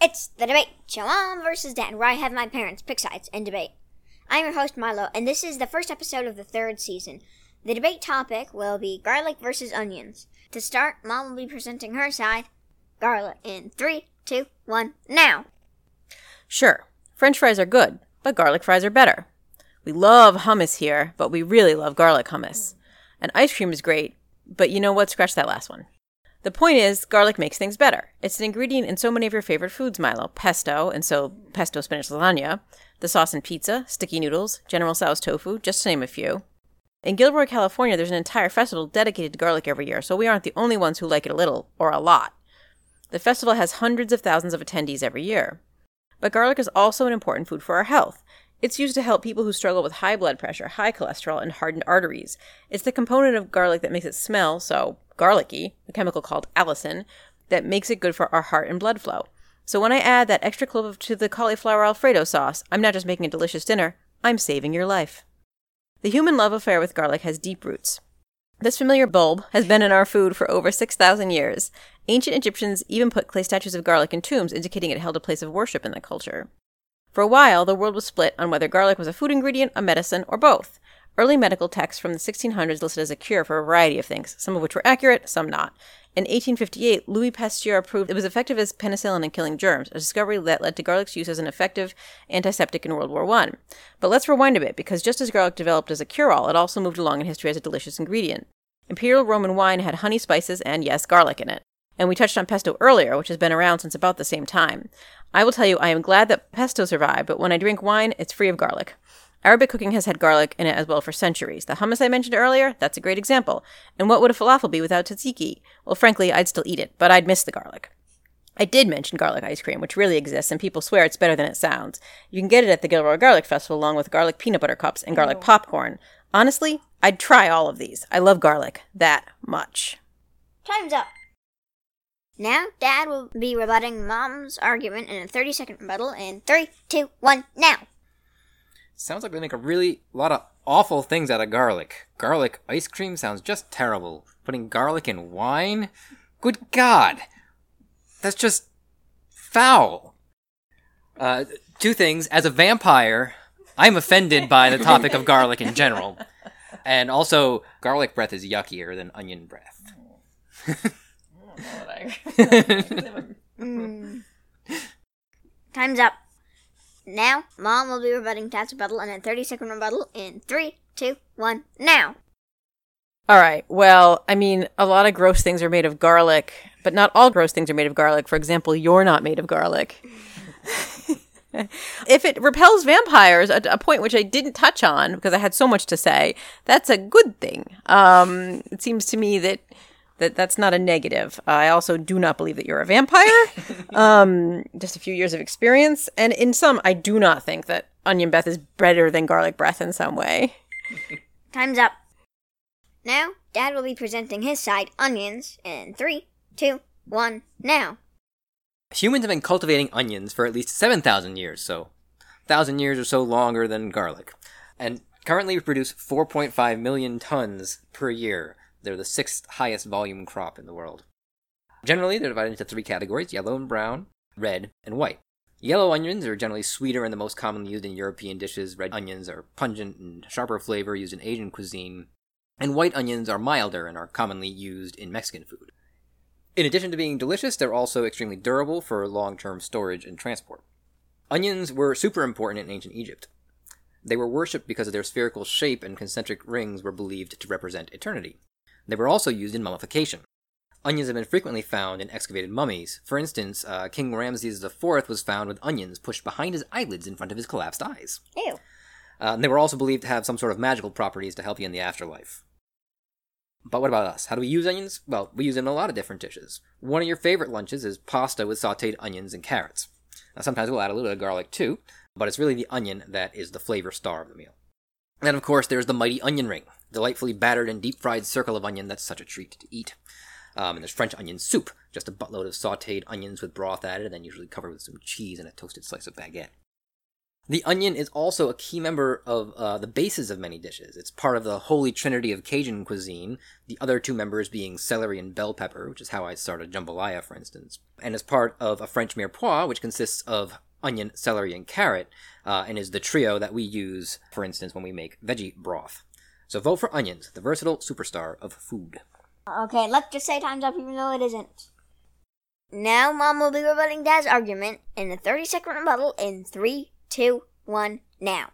It's the debate, show mom versus dad, where I have my parents pick sides and debate. I'm your host, Milo, and this is the first episode of the third season. The debate topic will be garlic versus onions. To start, mom will be presenting her side, garlic, in three, two, one, now. Sure, french fries are good, but garlic fries are better. We love hummus here, but we really love garlic hummus. And ice cream is great, but you know what? Scratch that last one. The point is, garlic makes things better. It's an ingredient in so many of your favorite foods, Milo. Pesto, and so pesto spinach lasagna, the sauce in pizza, sticky noodles, General Tso's tofu, just to name a few. In Gilroy, California, there's an entire festival dedicated to garlic every year, so we aren't the only ones who like it a little, or a lot. The festival has hundreds of thousands of attendees every year. But garlic is also an important food for our health. It's used to help people who struggle with high blood pressure, high cholesterol, and hardened arteries. It's the component of garlic that makes it smell so garlicky, a chemical called allicin, that makes it good for our heart and blood flow. So when I add that extra clove to the cauliflower alfredo sauce, I'm not just making a delicious dinner, I'm saving your life. The human love affair with garlic has deep roots. This familiar bulb has been in our food for over 6,000 years. Ancient Egyptians even put clay statues of garlic in tombs, indicating it held a place of worship in the culture. For a while, the world was split on whether garlic was a food ingredient, a medicine, or both. Early medical texts from the 1600s listed as a cure for a variety of things, some of which were accurate, some not. In 1858, Louis Pasteur proved it was effective as penicillin in killing germs, a discovery that led to garlic's use as an effective antiseptic in World War I. But let's rewind a bit, because just as garlic developed as a cure-all, it also moved along in history as a delicious ingredient. Imperial Roman wine had honey spices and, yes, garlic in it. And we touched on pesto earlier, which has been around since about the same time. I will tell you, I am glad that pesto survived, but when I drink wine, it's free of garlic. Arabic cooking has had garlic in it as well for centuries. The hummus I mentioned earlier, that's a great example. And what would a falafel be without tzatziki? Well, frankly, I'd still eat it, but I'd miss the garlic. I did mention garlic ice cream, which really exists, and people swear it's better than it sounds. You can get it at the Gilroy Garlic Festival along with garlic peanut butter cups and garlic popcorn. Honestly, I'd try all of these. I love garlic that much. Time's up. Now, Dad will be rebutting Mom's argument in a 30 second rebuttal in three, two, one, now. Sounds like they make a really lot of awful things out of garlic. Garlic ice cream sounds just terrible. Putting garlic in wine? Good God! That's just foul. Uh, two things. As a vampire, I'm offended by the topic of garlic in general. And also, garlic breath is yuckier than onion breath. Mm. Time's up. Now, Mom will be rebutting Dad's rebuttal in a 30 second rebuttal in three, two, one, now. All right. Well, I mean, a lot of gross things are made of garlic, but not all gross things are made of garlic. For example, you're not made of garlic. if it repels vampires, a, a point which I didn't touch on because I had so much to say, that's a good thing. Um, it seems to me that that that's not a negative. I also do not believe that you're a vampire. um, just a few years of experience, and in some, I do not think that onion breath is better than garlic breath in some way. Time's up. Now, Dad will be presenting his side, onions, in three, two, one, now. Humans have been cultivating onions for at least 7,000 years, so 1,000 years or so longer than garlic. And currently we produce 4.5 million tons per year. They're the sixth highest volume crop in the world. Generally, they're divided into three categories yellow and brown, red, and white. Yellow onions are generally sweeter and the most commonly used in European dishes. Red onions are pungent and sharper flavor used in Asian cuisine. And white onions are milder and are commonly used in Mexican food. In addition to being delicious, they're also extremely durable for long term storage and transport. Onions were super important in ancient Egypt. They were worshipped because of their spherical shape and concentric rings were believed to represent eternity. They were also used in mummification. Onions have been frequently found in excavated mummies. For instance, uh, King Ramses IV was found with onions pushed behind his eyelids in front of his collapsed eyes. Ew. Uh, and they were also believed to have some sort of magical properties to help you in the afterlife. But what about us? How do we use onions? Well, we use them in a lot of different dishes. One of your favorite lunches is pasta with sauteed onions and carrots. Now, sometimes we'll add a little bit of garlic too, but it's really the onion that is the flavor star of the meal. And of course, there's the mighty onion ring, delightfully battered and deep fried circle of onion that's such a treat to eat. Um, and there's French onion soup, just a buttload of sauteed onions with broth added, and then usually covered with some cheese and a toasted slice of baguette. The onion is also a key member of uh, the bases of many dishes. It's part of the holy trinity of Cajun cuisine, the other two members being celery and bell pepper, which is how I started jambalaya, for instance, and is part of a French mirepoix, which consists of onion, celery, and carrot, uh, and is the trio that we use, for instance, when we make veggie broth. So vote for onions, the versatile superstar of food. Okay, let's just say time's up even though it isn't. Now Mom will be rebutting Dad's argument in a 30 second rebuttal in 3, 2, 1, now.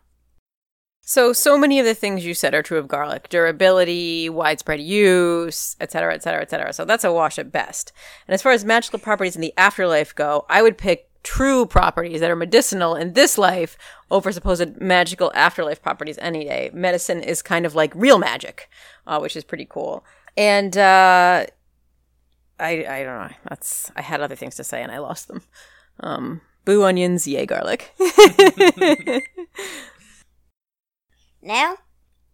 So, so many of the things you said are true of garlic durability, widespread use, et cetera, et cetera, et cetera. So, that's a wash at best. And as far as magical properties in the afterlife go, I would pick true properties that are medicinal in this life over supposed magical afterlife properties any day. Medicine is kind of like real magic, uh, which is pretty cool. And uh, I, I don't know. That's I had other things to say and I lost them. Um, boo onions, yay garlic. Now,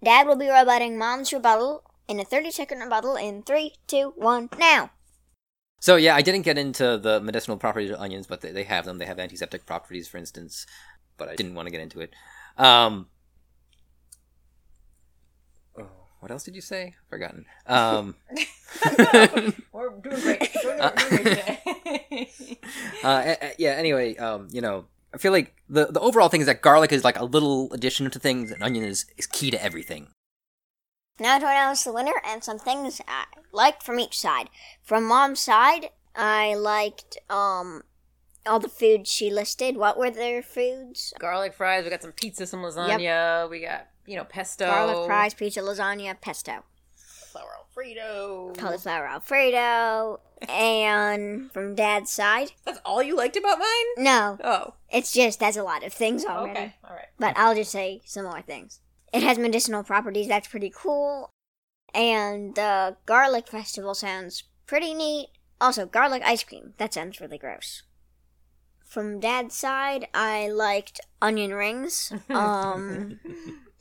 Dad will be rebutting Mom's rebuttal in a 30 second rebuttal in 3, 2, 1, now. So yeah, I didn't get into the medicinal properties of onions, but they, they have them. They have antiseptic properties, for instance. But I didn't want to get into it. Um, oh, what else did you say? Forgotten. Um, We're doing great. We're doing great uh, a- a- yeah. Anyway, um, you know, I feel like the the overall thing is that garlic is like a little addition to things, and onion is is key to everything. Now to announce the winner and some things I liked from each side. From Mom's side, I liked um all the foods she listed. What were their foods? garlic fries. We got some pizza, some lasagna. We got you know pesto, Garlic fries, pizza, lasagna, pesto, flour alfredo. cauliflower alfredo, and from Dad's side, That's all you liked about mine? no, Oh, it's just that's a lot of things already. okay, all right. But I'll just say some more things. It has medicinal properties, that's pretty cool. And the garlic festival sounds pretty neat. Also, garlic ice cream, that sounds really gross. From dad's side, I liked onion rings. Um,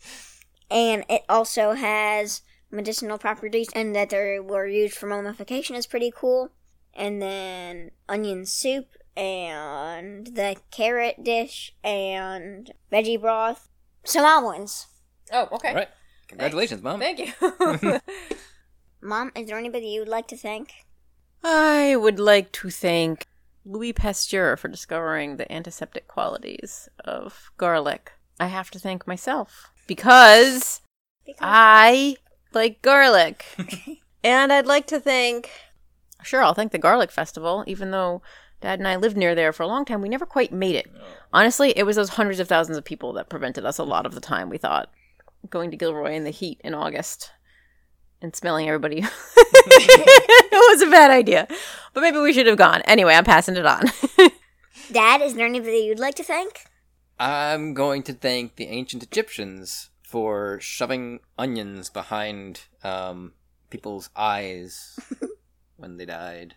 and it also has medicinal properties and that they were used for mummification is pretty cool. And then onion soup and the carrot dish and veggie broth. Some almonds. Oh, okay. All right, congratulations, mom. Thank you. Mom, is there anybody you would like to thank? I would like to thank Louis Pasteur for discovering the antiseptic qualities of garlic. I have to thank myself because Because I like garlic. and I'd like to thank, sure, I'll thank the Garlic Festival, even though Dad and I lived near there for a long time. We never quite made it. Honestly, it was those hundreds of thousands of people that prevented us a lot of the time, we thought. Going to Gilroy in the heat in August and smelling everybody. it was a bad idea. But maybe we should have gone. Anyway, I'm passing it on. Dad, is there anybody you'd like to thank? I'm going to thank the ancient Egyptians for shoving onions behind um, people's eyes when they died.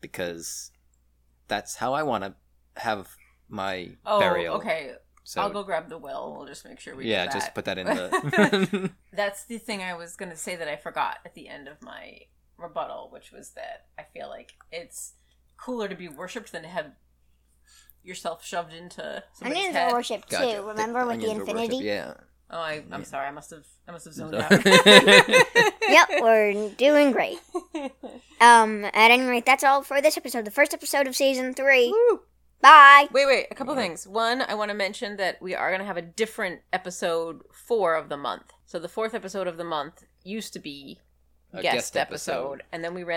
Because that's how I want to have my burial. Oh, okay. So, I'll go grab the will. We'll just make sure we yeah, get just put that in the. That's the thing I was going to say that I forgot at the end of my rebuttal, which was that I feel like it's cooler to be worshipped than to have yourself shoved into somebody's Onions head. are worshipped too. Gotcha. Remember with the onions were worshipped, infinity? Yeah. Oh, I, I'm sorry. I must have. I must have zoned out. yep, we're doing great. Um, at any rate, that's all for this episode, the first episode of season three. Woo. Bye. Wait, wait. A couple things. One, I want to mention that we are going to have a different episode four of the month. So the fourth episode of the month used to be A guest, guest episode, episode. and then we ran